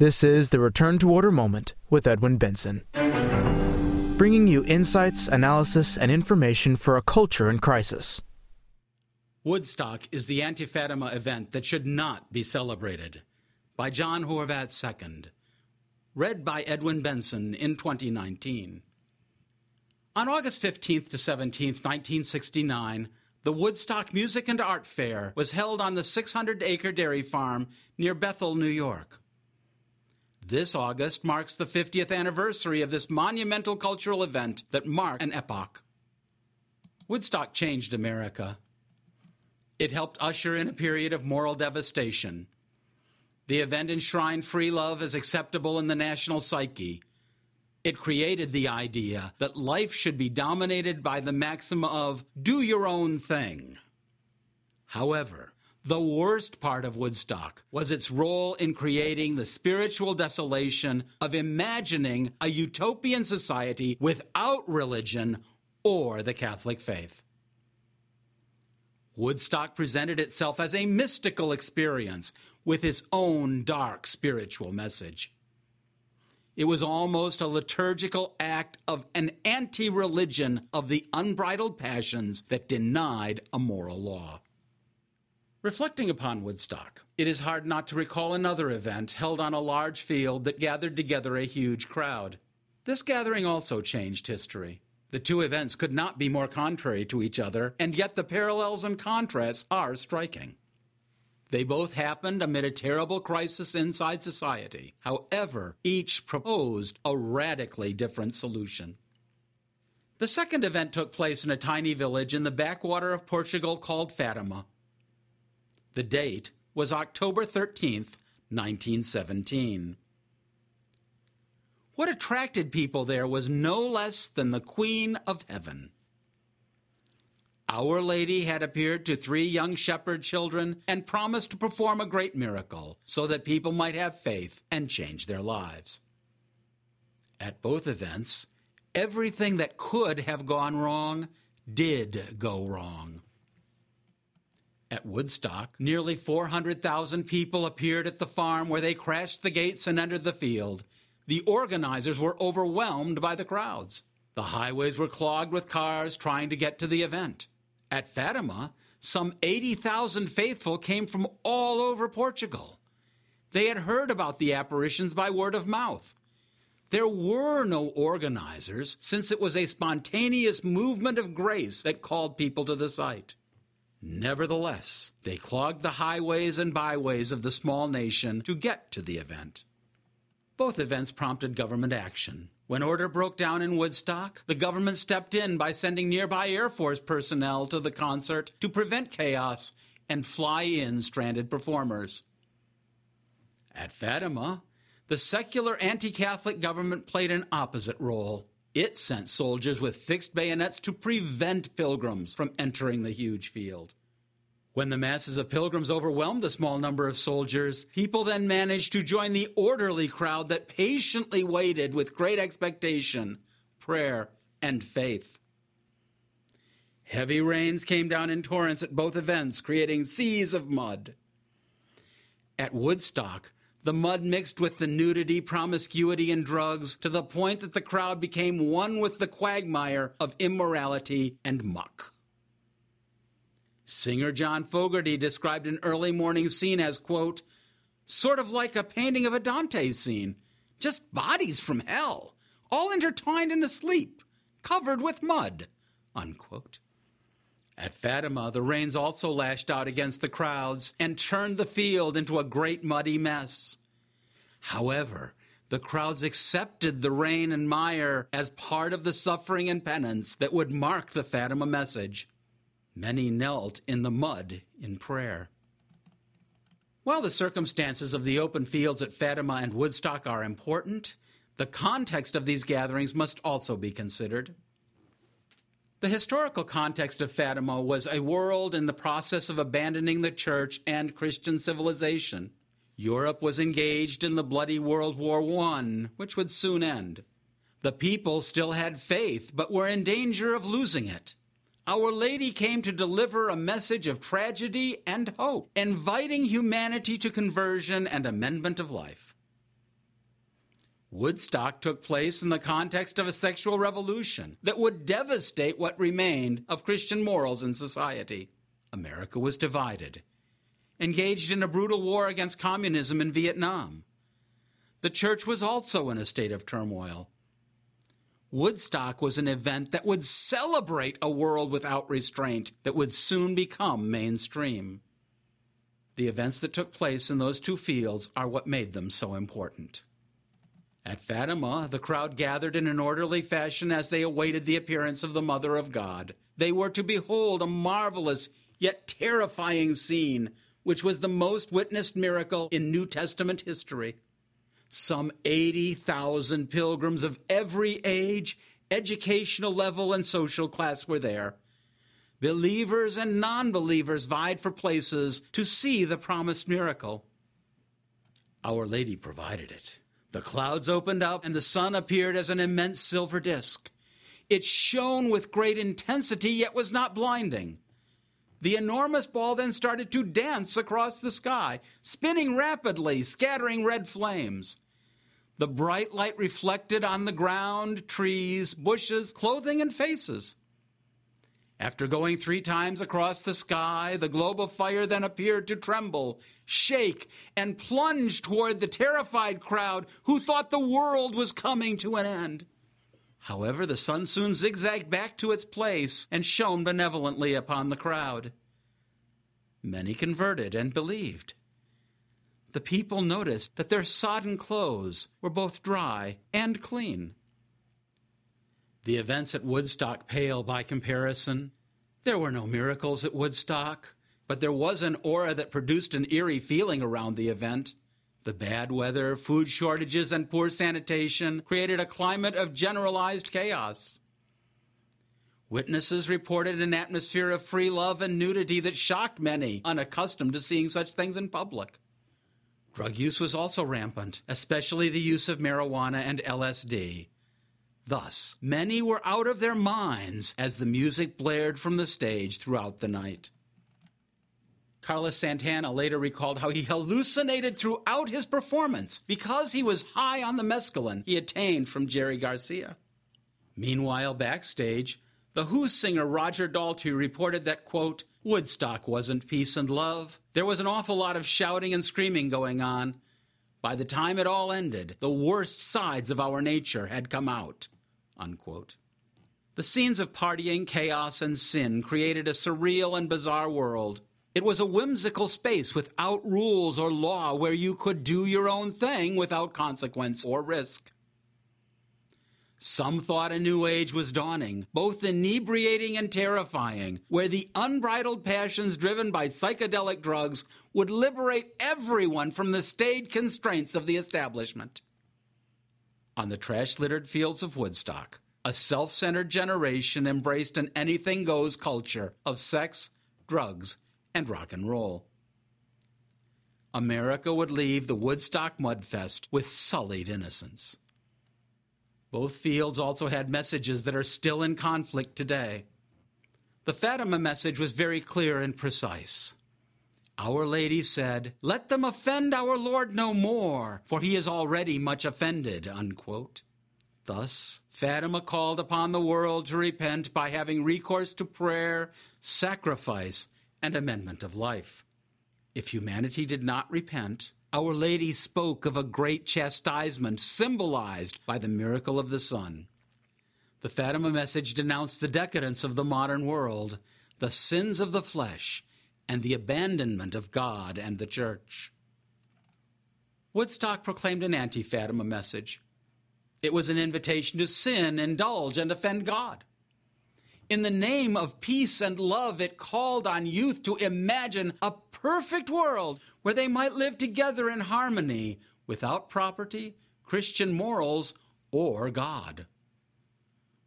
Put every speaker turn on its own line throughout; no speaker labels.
This is the Return to Order Moment with Edwin Benson, bringing you insights, analysis, and information for a culture in crisis.
Woodstock is the anti Fatima event that should not be celebrated. By John Horvat II. Read by Edwin Benson in 2019. On August 15th to 17th, 1969, the Woodstock Music and Art Fair was held on the 600 acre dairy farm near Bethel, New York. This August marks the 50th anniversary of this monumental cultural event that marked an epoch. Woodstock changed America. It helped usher in a period of moral devastation. The event enshrined free love as acceptable in the national psyche. It created the idea that life should be dominated by the maxim of do your own thing. However, the worst part of Woodstock was its role in creating the spiritual desolation of imagining a utopian society without religion or the Catholic faith. Woodstock presented itself as a mystical experience with its own dark spiritual message. It was almost a liturgical act of an anti religion of the unbridled passions that denied a moral law. Reflecting upon Woodstock, it is hard not to recall another event held on a large field that gathered together a huge crowd. This gathering also changed history. The two events could not be more contrary to each other, and yet the parallels and contrasts are striking. They both happened amid a terrible crisis inside society. However, each proposed a radically different solution. The second event took place in a tiny village in the backwater of Portugal called Fatima. The date was October 13th, 1917. What attracted people there was no less than the Queen of Heaven. Our Lady had appeared to three young shepherd children and promised to perform a great miracle so that people might have faith and change their lives. At both events, everything that could have gone wrong did go wrong. At Woodstock, nearly 400,000 people appeared at the farm where they crashed the gates and entered the field. The organizers were overwhelmed by the crowds. The highways were clogged with cars trying to get to the event. At Fatima, some 80,000 faithful came from all over Portugal. They had heard about the apparitions by word of mouth. There were no organizers, since it was a spontaneous movement of grace that called people to the site. Nevertheless, they clogged the highways and byways of the small nation to get to the event. Both events prompted government action. When order broke down in Woodstock, the government stepped in by sending nearby Air Force personnel to the concert to prevent chaos and fly in stranded performers. At Fatima, the secular anti Catholic government played an opposite role. It sent soldiers with fixed bayonets to prevent pilgrims from entering the huge field. When the masses of pilgrims overwhelmed the small number of soldiers, people then managed to join the orderly crowd that patiently waited with great expectation, prayer, and faith. Heavy rains came down in torrents at both events, creating seas of mud. At Woodstock, the mud mixed with the nudity, promiscuity, and drugs to the point that the crowd became one with the quagmire of immorality and muck. Singer John Fogerty described an early morning scene as, quote, sort of like a painting of a Dante scene, just bodies from hell, all intertwined and asleep, covered with mud, unquote. At Fatima, the rains also lashed out against the crowds and turned the field into a great muddy mess. However, the crowds accepted the rain and mire as part of the suffering and penance that would mark the Fatima message. Many knelt in the mud in prayer. While the circumstances of the open fields at Fatima and Woodstock are important, the context of these gatherings must also be considered. The historical context of Fatima was a world in the process of abandoning the church and Christian civilization. Europe was engaged in the bloody World War I, which would soon end. The people still had faith, but were in danger of losing it. Our Lady came to deliver a message of tragedy and hope, inviting humanity to conversion and amendment of life. Woodstock took place in the context of a sexual revolution that would devastate what remained of Christian morals in society. America was divided, engaged in a brutal war against communism in Vietnam. The church was also in a state of turmoil. Woodstock was an event that would celebrate a world without restraint that would soon become mainstream. The events that took place in those two fields are what made them so important. At Fatima, the crowd gathered in an orderly fashion as they awaited the appearance of the Mother of God. They were to behold a marvelous yet terrifying scene, which was the most witnessed miracle in New Testament history. Some 80,000 pilgrims of every age, educational level, and social class were there. Believers and non believers vied for places to see the promised miracle. Our Lady provided it. The clouds opened up, and the sun appeared as an immense silver disk. It shone with great intensity, yet was not blinding. The enormous ball then started to dance across the sky, spinning rapidly, scattering red flames. The bright light reflected on the ground, trees, bushes, clothing, and faces. After going three times across the sky, the globe of fire then appeared to tremble, shake, and plunge toward the terrified crowd who thought the world was coming to an end. However, the sun soon zigzagged back to its place and shone benevolently upon the crowd. Many converted and believed. The people noticed that their sodden clothes were both dry and clean. The events at Woodstock pale by comparison. There were no miracles at Woodstock, but there was an aura that produced an eerie feeling around the event. The bad weather, food shortages, and poor sanitation created a climate of generalized chaos. Witnesses reported an atmosphere of free love and nudity that shocked many unaccustomed to seeing such things in public. Drug use was also rampant, especially the use of marijuana and LSD. Thus, many were out of their minds as the music blared from the stage throughout the night. Carlos Santana later recalled how he hallucinated throughout his performance because he was high on the mescaline he obtained from Jerry Garcia. Meanwhile, backstage, the Who singer Roger Daltrey reported that, quote, Woodstock wasn't peace and love. There was an awful lot of shouting and screaming going on. By the time it all ended, the worst sides of our nature had come out. Unquote. The scenes of partying, chaos, and sin created a surreal and bizarre world. It was a whimsical space without rules or law where you could do your own thing without consequence or risk. Some thought a new age was dawning, both inebriating and terrifying, where the unbridled passions driven by psychedelic drugs would liberate everyone from the staid constraints of the establishment on the trash littered fields of Woodstock, a self centered generation embraced an anything goes culture of sex, drugs, and rock and roll. America would leave the Woodstock Mudfest with sullied innocence. Both fields also had messages that are still in conflict today. The Fatima message was very clear and precise. Our Lady said, Let them offend our Lord no more, for he is already much offended. Unquote. Thus, Fatima called upon the world to repent by having recourse to prayer, sacrifice, and amendment of life. If humanity did not repent, Our Lady spoke of a great chastisement symbolized by the miracle of the sun. The Fatima message denounced the decadence of the modern world, the sins of the flesh, and the abandonment of God and the church. Woodstock proclaimed an anti Fatima message. It was an invitation to sin, indulge, and offend God. In the name of peace and love, it called on youth to imagine a perfect world where they might live together in harmony without property, Christian morals, or God.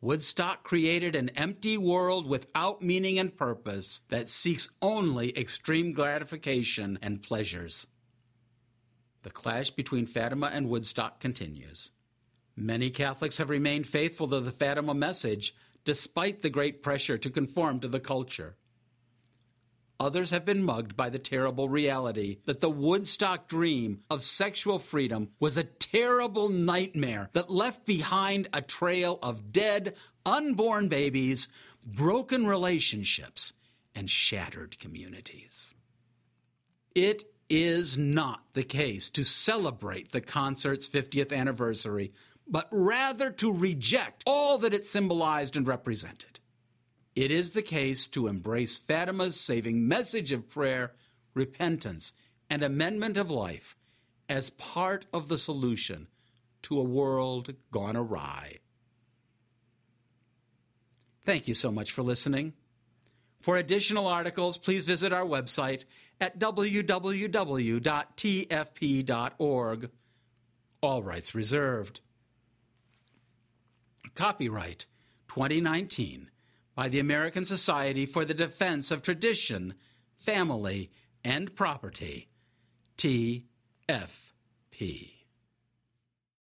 Woodstock created an empty world without meaning and purpose that seeks only extreme gratification and pleasures. The clash between Fatima and Woodstock continues. Many Catholics have remained faithful to the Fatima message despite the great pressure to conform to the culture. Others have been mugged by the terrible reality that the Woodstock dream of sexual freedom was a terrible nightmare that left behind a trail of dead, unborn babies, broken relationships, and shattered communities. It is not the case to celebrate the concert's 50th anniversary, but rather to reject all that it symbolized and represented. It is the case to embrace Fatima's saving message of prayer, repentance, and amendment of life as part of the solution to a world gone awry. Thank you so much for listening. For additional articles, please visit our website at www.tfp.org. All rights reserved. Copyright 2019 by the American Society for the Defense of Tradition, Family, and Property, TFP.